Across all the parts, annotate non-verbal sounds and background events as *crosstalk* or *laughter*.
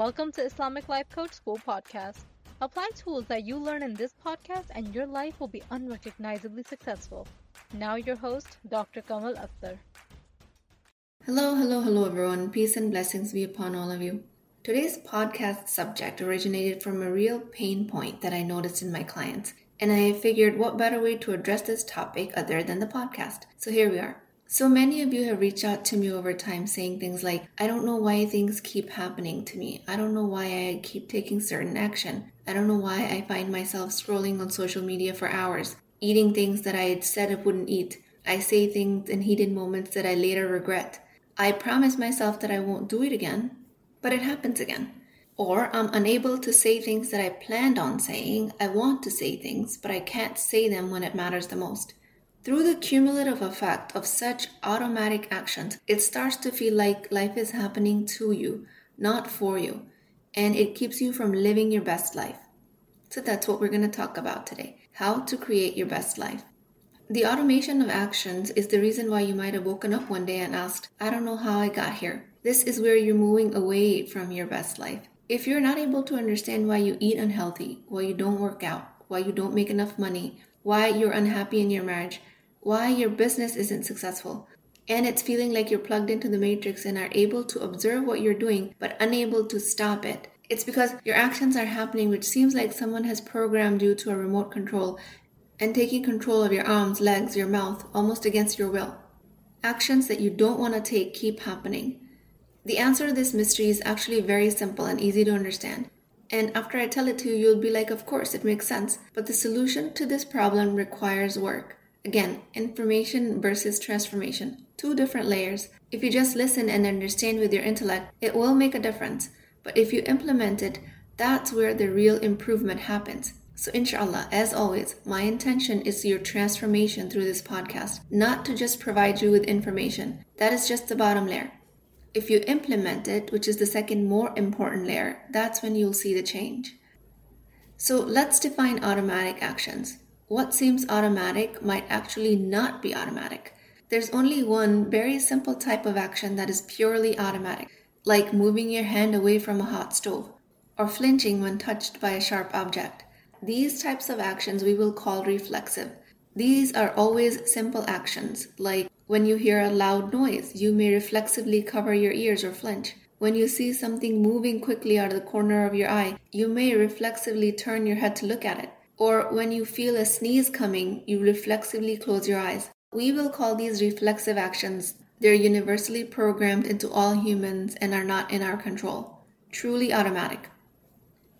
Welcome to Islamic Life Coach School podcast. Apply tools that you learn in this podcast and your life will be unrecognizably successful. Now, your host, Dr. Kamal Akhtar. Hello, hello, hello, everyone. Peace and blessings be upon all of you. Today's podcast subject originated from a real pain point that I noticed in my clients, and I figured what better way to address this topic other than the podcast. So here we are. So many of you have reached out to me over time saying things like, I don't know why things keep happening to me. I don't know why I keep taking certain action. I don't know why I find myself scrolling on social media for hours, eating things that I had said I wouldn't eat. I say things in heated moments that I later regret. I promise myself that I won't do it again, but it happens again. Or I'm unable to say things that I planned on saying. I want to say things, but I can't say them when it matters the most. Through the cumulative effect of such automatic actions, it starts to feel like life is happening to you, not for you, and it keeps you from living your best life. So that's what we're going to talk about today how to create your best life. The automation of actions is the reason why you might have woken up one day and asked, I don't know how I got here. This is where you're moving away from your best life. If you're not able to understand why you eat unhealthy, why you don't work out, why you don't make enough money, why you're unhappy in your marriage, why your business isn't successful. And it's feeling like you're plugged into the matrix and are able to observe what you're doing but unable to stop it. It's because your actions are happening, which seems like someone has programmed you to a remote control and taking control of your arms, legs, your mouth, almost against your will. Actions that you don't want to take keep happening. The answer to this mystery is actually very simple and easy to understand. And after I tell it to you, you'll be like, of course, it makes sense. But the solution to this problem requires work. Again, information versus transformation. Two different layers. If you just listen and understand with your intellect, it will make a difference. But if you implement it, that's where the real improvement happens. So, inshallah, as always, my intention is your transformation through this podcast, not to just provide you with information. That is just the bottom layer. If you implement it, which is the second more important layer, that's when you'll see the change. So, let's define automatic actions what seems automatic might actually not be automatic. There's only one very simple type of action that is purely automatic, like moving your hand away from a hot stove or flinching when touched by a sharp object. These types of actions we will call reflexive. These are always simple actions, like when you hear a loud noise, you may reflexively cover your ears or flinch. When you see something moving quickly out of the corner of your eye, you may reflexively turn your head to look at it or when you feel a sneeze coming, you reflexively close your eyes. We will call these reflexive actions. They're universally programmed into all humans and are not in our control. Truly automatic.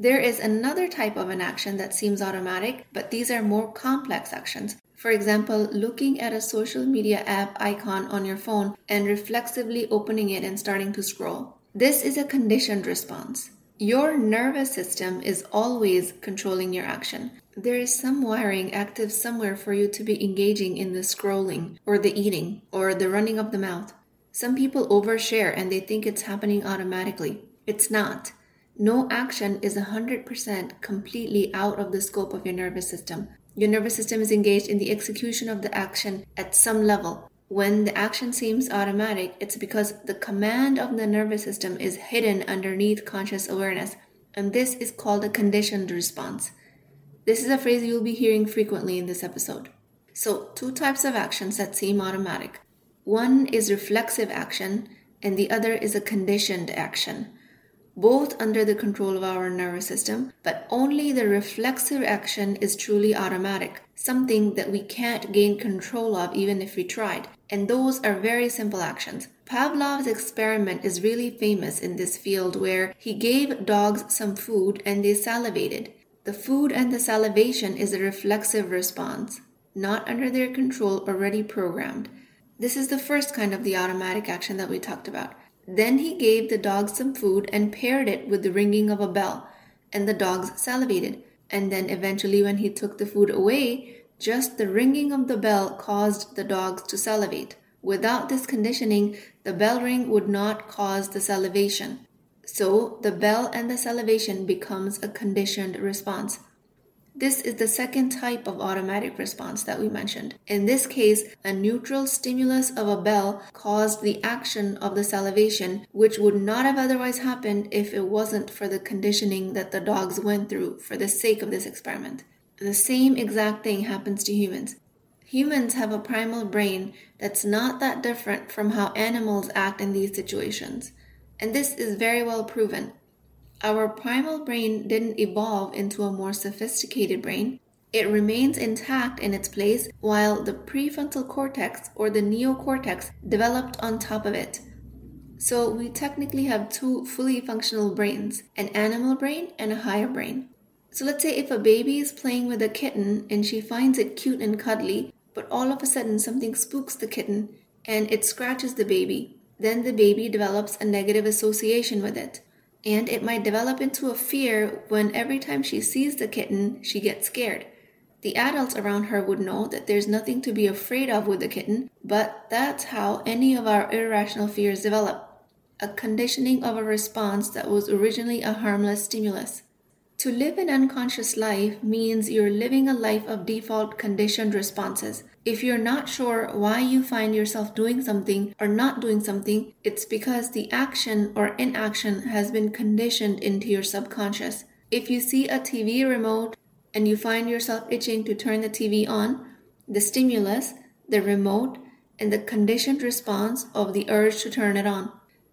There is another type of an action that seems automatic, but these are more complex actions. For example, looking at a social media app icon on your phone and reflexively opening it and starting to scroll. This is a conditioned response. Your nervous system is always controlling your action. There is some wiring active somewhere for you to be engaging in the scrolling, or the eating, or the running of the mouth. Some people overshare and they think it's happening automatically. It's not. No action is 100% completely out of the scope of your nervous system. Your nervous system is engaged in the execution of the action at some level, when the action seems automatic, it's because the command of the nervous system is hidden underneath conscious awareness, and this is called a conditioned response. This is a phrase you'll be hearing frequently in this episode. So, two types of actions that seem automatic. One is reflexive action, and the other is a conditioned action both under the control of our nervous system, but only the reflexive action is truly automatic, something that we can't gain control of even if we tried. And those are very simple actions. Pavlov's experiment is really famous in this field where he gave dogs some food and they salivated. The food and the salivation is a reflexive response, not under their control, already programmed. This is the first kind of the automatic action that we talked about. Then he gave the dogs some food and paired it with the ringing of a bell, and the dogs salivated. And then eventually, when he took the food away, just the ringing of the bell caused the dogs to salivate. Without this conditioning, the bell ring would not cause the salivation. So the bell and the salivation becomes a conditioned response. This is the second type of automatic response that we mentioned. In this case, a neutral stimulus of a bell caused the action of the salivation, which would not have otherwise happened if it wasn't for the conditioning that the dogs went through for the sake of this experiment. The same exact thing happens to humans. Humans have a primal brain that's not that different from how animals act in these situations. And this is very well proven. Our primal brain didn't evolve into a more sophisticated brain. It remains intact in its place while the prefrontal cortex or the neocortex developed on top of it. So we technically have two fully functional brains an animal brain and a higher brain. So let's say if a baby is playing with a kitten and she finds it cute and cuddly, but all of a sudden something spooks the kitten and it scratches the baby, then the baby develops a negative association with it and it might develop into a fear when every time she sees the kitten, she gets scared. The adults around her would know that there's nothing to be afraid of with the kitten, but that's how any of our irrational fears develop a conditioning of a response that was originally a harmless stimulus. To live an unconscious life means you're living a life of default conditioned responses. If you're not sure why you find yourself doing something or not doing something, it's because the action or inaction has been conditioned into your subconscious. If you see a TV remote and you find yourself itching to turn the TV on, the stimulus, the remote, and the conditioned response of the urge to turn it on.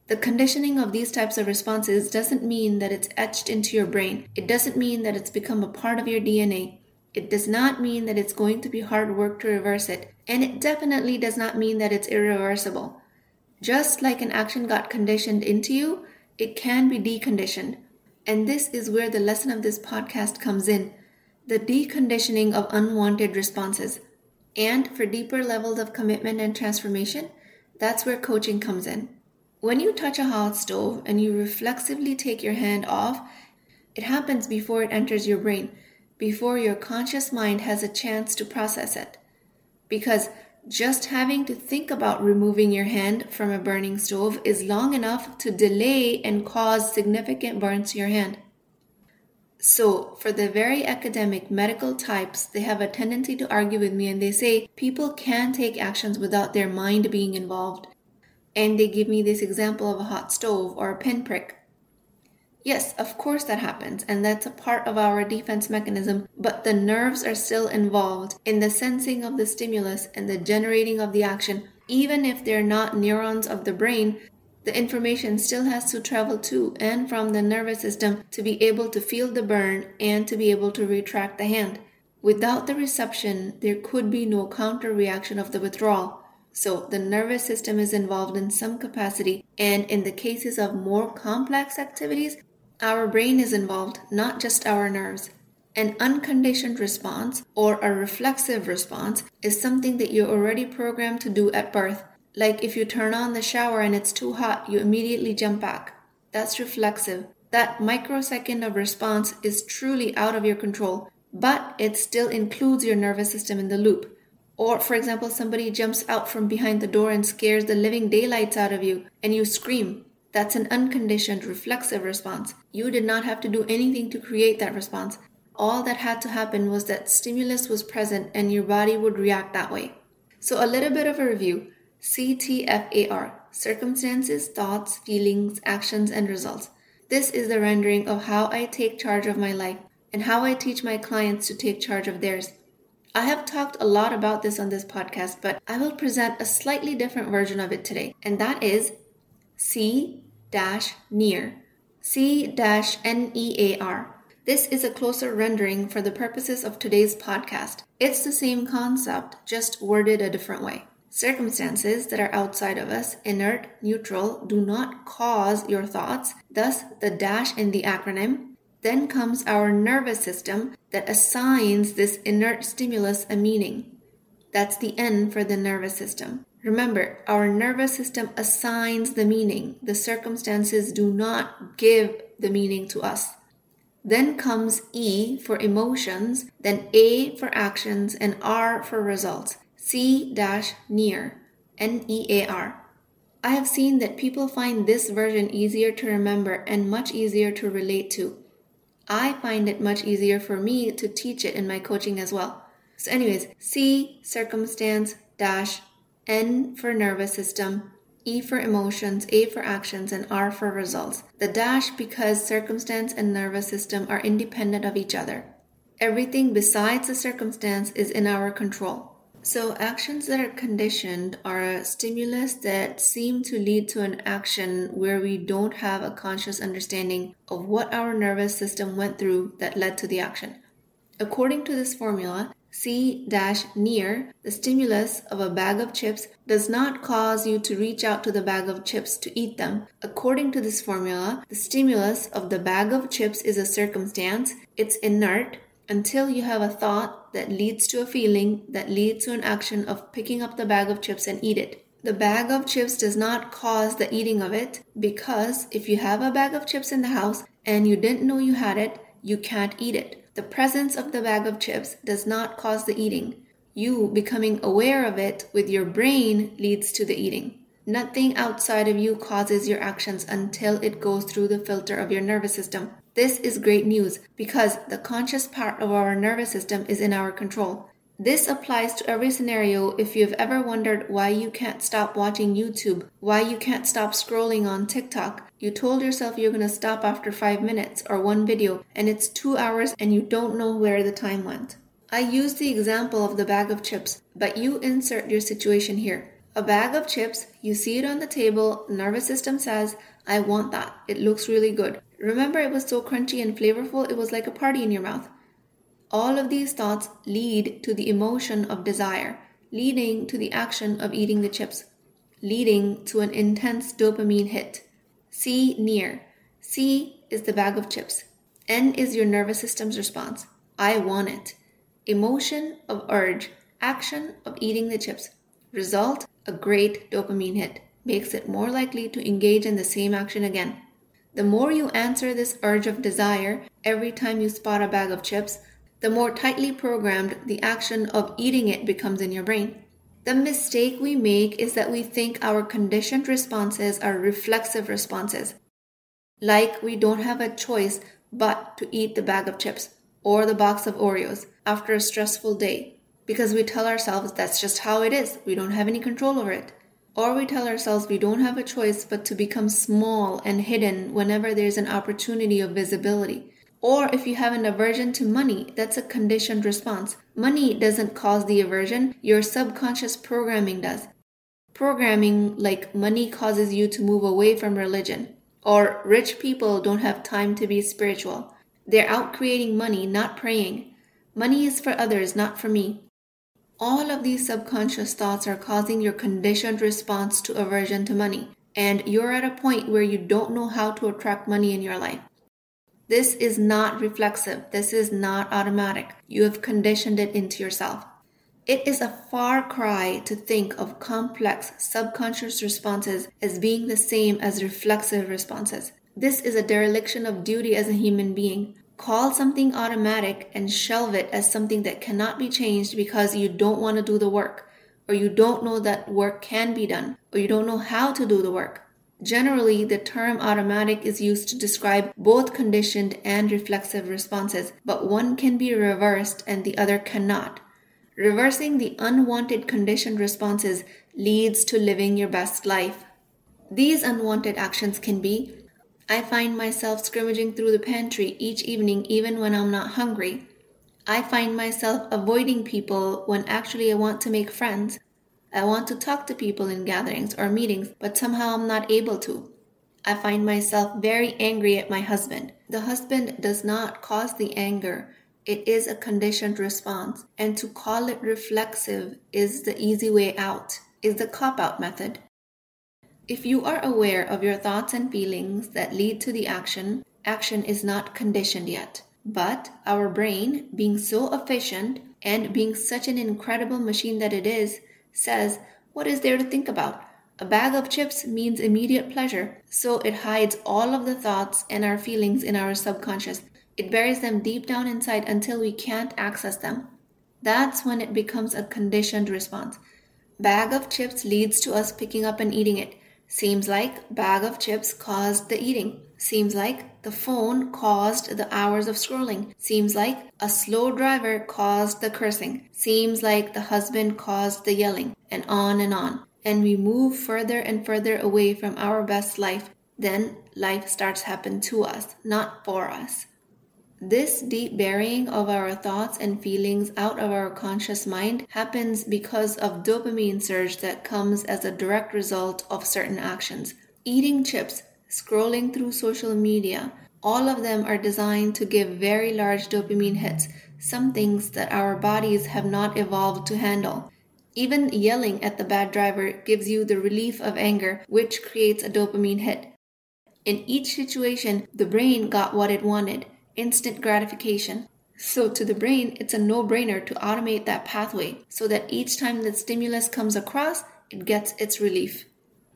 The conditioning of these types of responses doesn't mean that it's etched into your brain. It doesn't mean that it's become a part of your DNA. It does not mean that it's going to be hard work to reverse it. And it definitely does not mean that it's irreversible. Just like an action got conditioned into you, it can be deconditioned. And this is where the lesson of this podcast comes in the deconditioning of unwanted responses. And for deeper levels of commitment and transformation, that's where coaching comes in. When you touch a hot stove and you reflexively take your hand off, it happens before it enters your brain, before your conscious mind has a chance to process it. Because just having to think about removing your hand from a burning stove is long enough to delay and cause significant burns to your hand. So, for the very academic medical types, they have a tendency to argue with me and they say people can take actions without their mind being involved and they give me this example of a hot stove or a pinprick. Yes, of course that happens, and that's a part of our defense mechanism, but the nerves are still involved in the sensing of the stimulus and the generating of the action. Even if they're not neurons of the brain, the information still has to travel to and from the nervous system to be able to feel the burn and to be able to retract the hand. Without the reception, there could be no counter reaction of the withdrawal. So the nervous system is involved in some capacity, and in the cases of more complex activities, our brain is involved, not just our nerves. An unconditioned response or a reflexive response is something that you're already programmed to do at birth. Like if you turn on the shower and it's too hot, you immediately jump back. That's reflexive. That microsecond of response is truly out of your control, but it still includes your nervous system in the loop. Or, for example, somebody jumps out from behind the door and scares the living daylights out of you, and you scream. That's an unconditioned reflexive response. You did not have to do anything to create that response. All that had to happen was that stimulus was present and your body would react that way. So, a little bit of a review CTFAR circumstances, thoughts, feelings, actions, and results. This is the rendering of how I take charge of my life and how I teach my clients to take charge of theirs. I have talked a lot about this on this podcast, but I will present a slightly different version of it today, and that is C near. C N E A R. This is a closer rendering for the purposes of today's podcast. It's the same concept, just worded a different way. Circumstances that are outside of us, inert, neutral, do not cause your thoughts. Thus, the dash in the acronym then comes our nervous system that assigns this inert stimulus a meaning. That's the N for the nervous system. Remember, our nervous system assigns the meaning. The circumstances do not give the meaning to us. Then comes E for emotions, then A for actions, and R for results. C dash near, N E A R. I have seen that people find this version easier to remember and much easier to relate to. I find it much easier for me to teach it in my coaching as well. So, anyways, C, circumstance, dash, N for nervous system, E for emotions, A for actions, and R for results. The dash because circumstance and nervous system are independent of each other. Everything besides the circumstance is in our control. So, actions that are conditioned are a stimulus that seem to lead to an action where we don't have a conscious understanding of what our nervous system went through that led to the action. According to this formula, C near, the stimulus of a bag of chips does not cause you to reach out to the bag of chips to eat them. According to this formula, the stimulus of the bag of chips is a circumstance, it's inert until you have a thought that leads to a feeling that leads to an action of picking up the bag of chips and eat it. The bag of chips does not cause the eating of it because if you have a bag of chips in the house and you didn't know you had it, you can't eat it. The presence of the bag of chips does not cause the eating. You becoming aware of it with your brain leads to the eating. Nothing outside of you causes your actions until it goes through the filter of your nervous system. This is great news because the conscious part of our nervous system is in our control. This applies to every scenario if you've ever wondered why you can't stop watching YouTube, why you can't stop scrolling on TikTok. You told yourself you're going to stop after five minutes or one video, and it's two hours and you don't know where the time went. I use the example of the bag of chips, but you insert your situation here. A bag of chips, you see it on the table, nervous system says, I want that. It looks really good. Remember, it was so crunchy and flavorful, it was like a party in your mouth. All of these thoughts lead to the emotion of desire, leading to the action of eating the chips, leading to an intense dopamine hit. C near. C is the bag of chips. N is your nervous system's response. I want it. Emotion of urge, action of eating the chips. Result a great dopamine hit makes it more likely to engage in the same action again. The more you answer this urge of desire every time you spot a bag of chips, the more tightly programmed the action of eating it becomes in your brain. The mistake we make is that we think our conditioned responses are reflexive responses, like we don't have a choice but to eat the bag of chips or the box of Oreos after a stressful day because we tell ourselves that's just how it is, we don't have any control over it. Or we tell ourselves we don't have a choice but to become small and hidden whenever there's an opportunity of visibility. Or if you have an aversion to money, that's a conditioned response. Money doesn't cause the aversion, your subconscious programming does. Programming like money causes you to move away from religion, or rich people don't have time to be spiritual. They're out creating money, not praying. Money is for others, not for me. All of these subconscious thoughts are causing your conditioned response to aversion to money, and you're at a point where you don't know how to attract money in your life. This is not reflexive. This is not automatic. You have conditioned it into yourself. It is a far cry to think of complex subconscious responses as being the same as reflexive responses. This is a dereliction of duty as a human being. Call something automatic and shelve it as something that cannot be changed because you don't want to do the work, or you don't know that work can be done, or you don't know how to do the work. Generally, the term automatic is used to describe both conditioned and reflexive responses, but one can be reversed and the other cannot. Reversing the unwanted conditioned responses leads to living your best life. These unwanted actions can be I find myself scrimmaging through the pantry each evening even when I'm not hungry. I find myself avoiding people when actually I want to make friends. I want to talk to people in gatherings or meetings, but somehow I'm not able to. I find myself very angry at my husband. The husband does not cause the anger. It is a conditioned response. And to call it reflexive is the easy way out, is the cop out method. If you are aware of your thoughts and feelings that lead to the action, action is not conditioned yet. But our brain, being so efficient and being such an incredible machine that it is, says, What is there to think about? A bag of chips means immediate pleasure, so it hides all of the thoughts and our feelings in our subconscious. It buries them deep down inside until we can't access them. That's when it becomes a conditioned response. Bag of chips leads to us picking up and eating it. Seems like bag of chips caused the eating. Seems like the phone caused the hours of scrolling. Seems like a slow driver caused the cursing. Seems like the husband caused the yelling, and on and on. And we move further and further away from our best life. Then life starts happen to us, not for us. This deep burying of our thoughts and feelings out of our conscious mind happens because of dopamine surge that comes as a direct result of certain actions. Eating chips, scrolling through social media, all of them are designed to give very large dopamine hits, some things that our bodies have not evolved to handle. Even yelling at the bad driver gives you the relief of anger, which creates a dopamine hit. In each situation, the brain got what it wanted instant gratification. So, to the brain, it's a no brainer to automate that pathway so that each time that stimulus comes across, it gets its relief.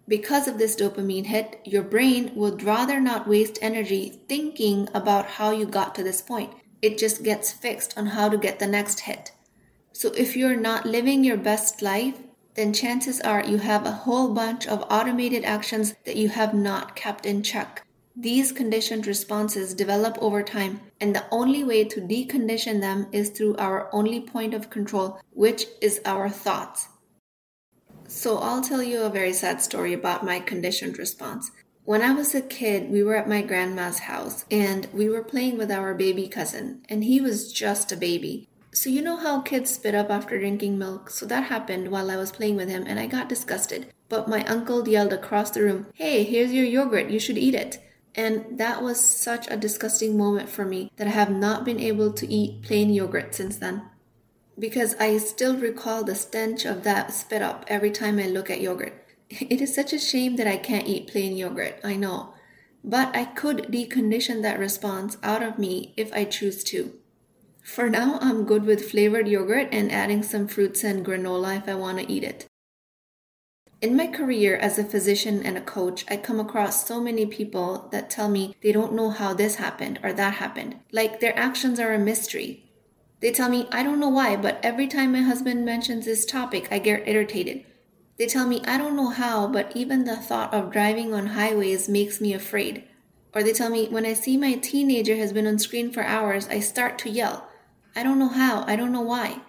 Because of this dopamine hit, your brain would rather not waste energy thinking about how you got to this point. It just gets fixed on how to get the next hit. So, if you're not living your best life, then chances are you have a whole bunch of automated actions that you have not kept in check. These conditioned responses develop over time, and the only way to decondition them is through our only point of control, which is our thoughts. So, I'll tell you a very sad story about my conditioned response. When I was a kid, we were at my grandma's house and we were playing with our baby cousin, and he was just a baby. So, you know how kids spit up after drinking milk? So, that happened while I was playing with him, and I got disgusted. But my uncle yelled across the room, Hey, here's your yogurt, you should eat it. And that was such a disgusting moment for me that I have not been able to eat plain yogurt since then. Because I still recall the stench of that spit up every time I look at yogurt. *laughs* It is such a shame that I can't eat plain yogurt, I know. But I could decondition that response out of me if I choose to. For now, I'm good with flavored yogurt and adding some fruits and granola if I want to eat it. In my career as a physician and a coach, I come across so many people that tell me they don't know how this happened or that happened. Like their actions are a mystery. They tell me, I don't know why, but every time my husband mentions this topic, I get irritated. They tell me, I don't know how, but even the thought of driving on highways makes me afraid. Or they tell me, when I see my teenager has been on screen for hours, I start to yell. I don't know how, I don't know why.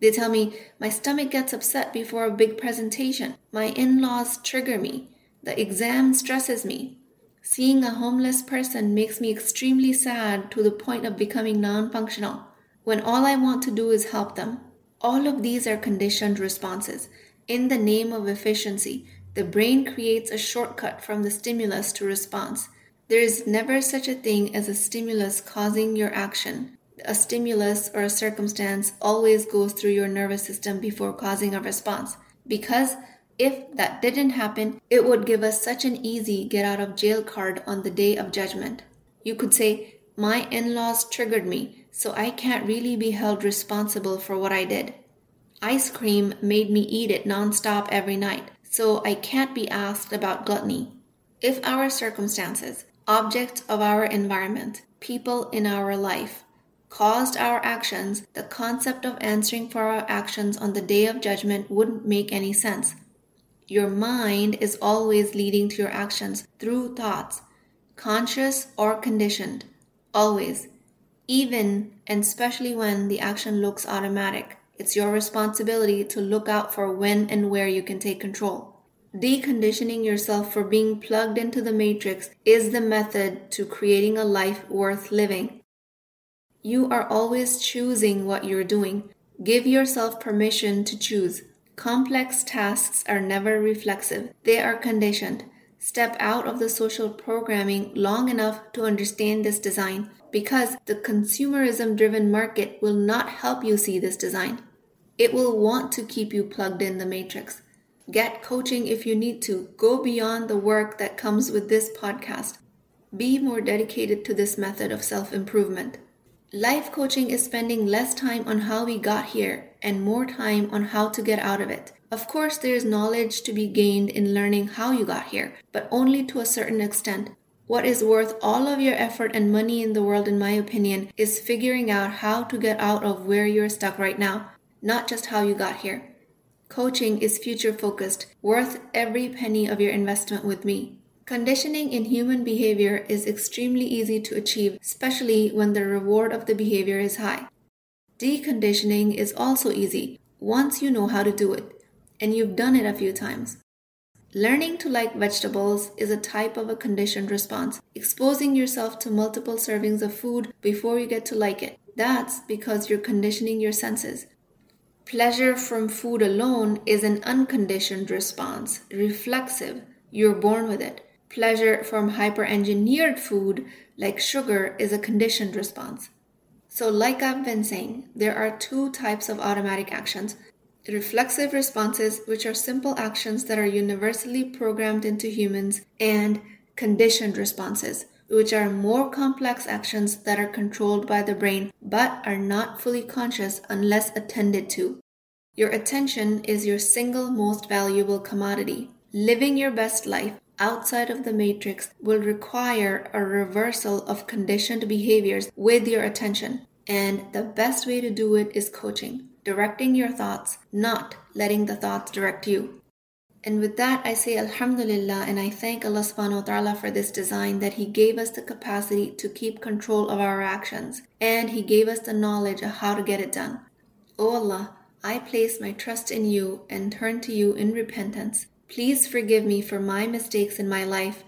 They tell me my stomach gets upset before a big presentation. My in laws trigger me. The exam stresses me. Seeing a homeless person makes me extremely sad to the point of becoming non functional when all I want to do is help them. All of these are conditioned responses. In the name of efficiency, the brain creates a shortcut from the stimulus to response. There is never such a thing as a stimulus causing your action a stimulus or a circumstance always goes through your nervous system before causing a response. Because if that didn't happen, it would give us such an easy get out of jail card on the day of judgment. You could say, My in laws triggered me, so I can't really be held responsible for what I did. Ice cream made me eat it nonstop every night, so I can't be asked about gluttony. If our circumstances, objects of our environment, people in our life, caused our actions, the concept of answering for our actions on the day of judgment wouldn't make any sense. Your mind is always leading to your actions through thoughts, conscious or conditioned, always, even and especially when the action looks automatic. It's your responsibility to look out for when and where you can take control. Deconditioning yourself for being plugged into the matrix is the method to creating a life worth living. You are always choosing what you're doing. Give yourself permission to choose. Complex tasks are never reflexive, they are conditioned. Step out of the social programming long enough to understand this design because the consumerism driven market will not help you see this design. It will want to keep you plugged in the matrix. Get coaching if you need to. Go beyond the work that comes with this podcast. Be more dedicated to this method of self improvement. Life coaching is spending less time on how we got here and more time on how to get out of it. Of course, there is knowledge to be gained in learning how you got here, but only to a certain extent. What is worth all of your effort and money in the world, in my opinion, is figuring out how to get out of where you're stuck right now, not just how you got here. Coaching is future focused, worth every penny of your investment with me. Conditioning in human behavior is extremely easy to achieve, especially when the reward of the behavior is high. Deconditioning is also easy once you know how to do it and you've done it a few times. Learning to like vegetables is a type of a conditioned response, exposing yourself to multiple servings of food before you get to like it. That's because you're conditioning your senses. Pleasure from food alone is an unconditioned response, reflexive. You're born with it. Pleasure from hyper engineered food, like sugar, is a conditioned response. So, like I've been saying, there are two types of automatic actions reflexive responses, which are simple actions that are universally programmed into humans, and conditioned responses, which are more complex actions that are controlled by the brain but are not fully conscious unless attended to. Your attention is your single most valuable commodity. Living your best life outside of the matrix will require a reversal of conditioned behaviors with your attention. And the best way to do it is coaching, directing your thoughts, not letting the thoughts direct you. And with that, I say Alhamdulillah and I thank Allah subhanahu wa ta'ala for this design that He gave us the capacity to keep control of our actions and He gave us the knowledge of how to get it done. O oh Allah, I place my trust in you and turn to you in repentance. Please forgive me for my mistakes in my life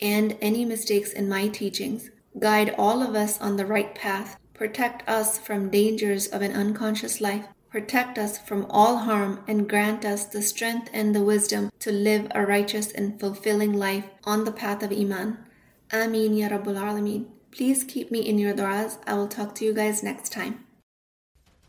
and any mistakes in my teachings. Guide all of us on the right path. Protect us from dangers of an unconscious life. Protect us from all harm and grant us the strength and the wisdom to live a righteous and fulfilling life on the path of Iman. Ameen Ya Rabbul Alameen. Please keep me in your du'as. I will talk to you guys next time.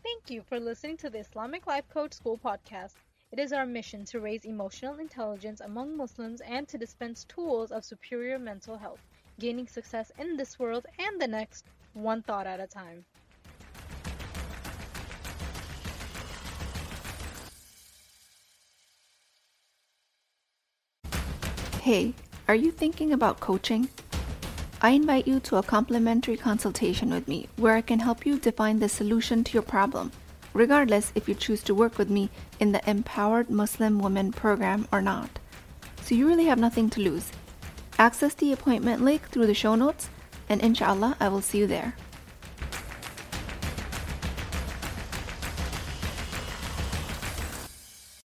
Thank you for listening to the Islamic Life Coach School podcast. It is our mission to raise emotional intelligence among Muslims and to dispense tools of superior mental health, gaining success in this world and the next, one thought at a time. Hey, are you thinking about coaching? I invite you to a complimentary consultation with me where I can help you define the solution to your problem regardless if you choose to work with me in the Empowered Muslim Women program or not. So you really have nothing to lose. Access the appointment link through the show notes, and inshallah, I will see you there.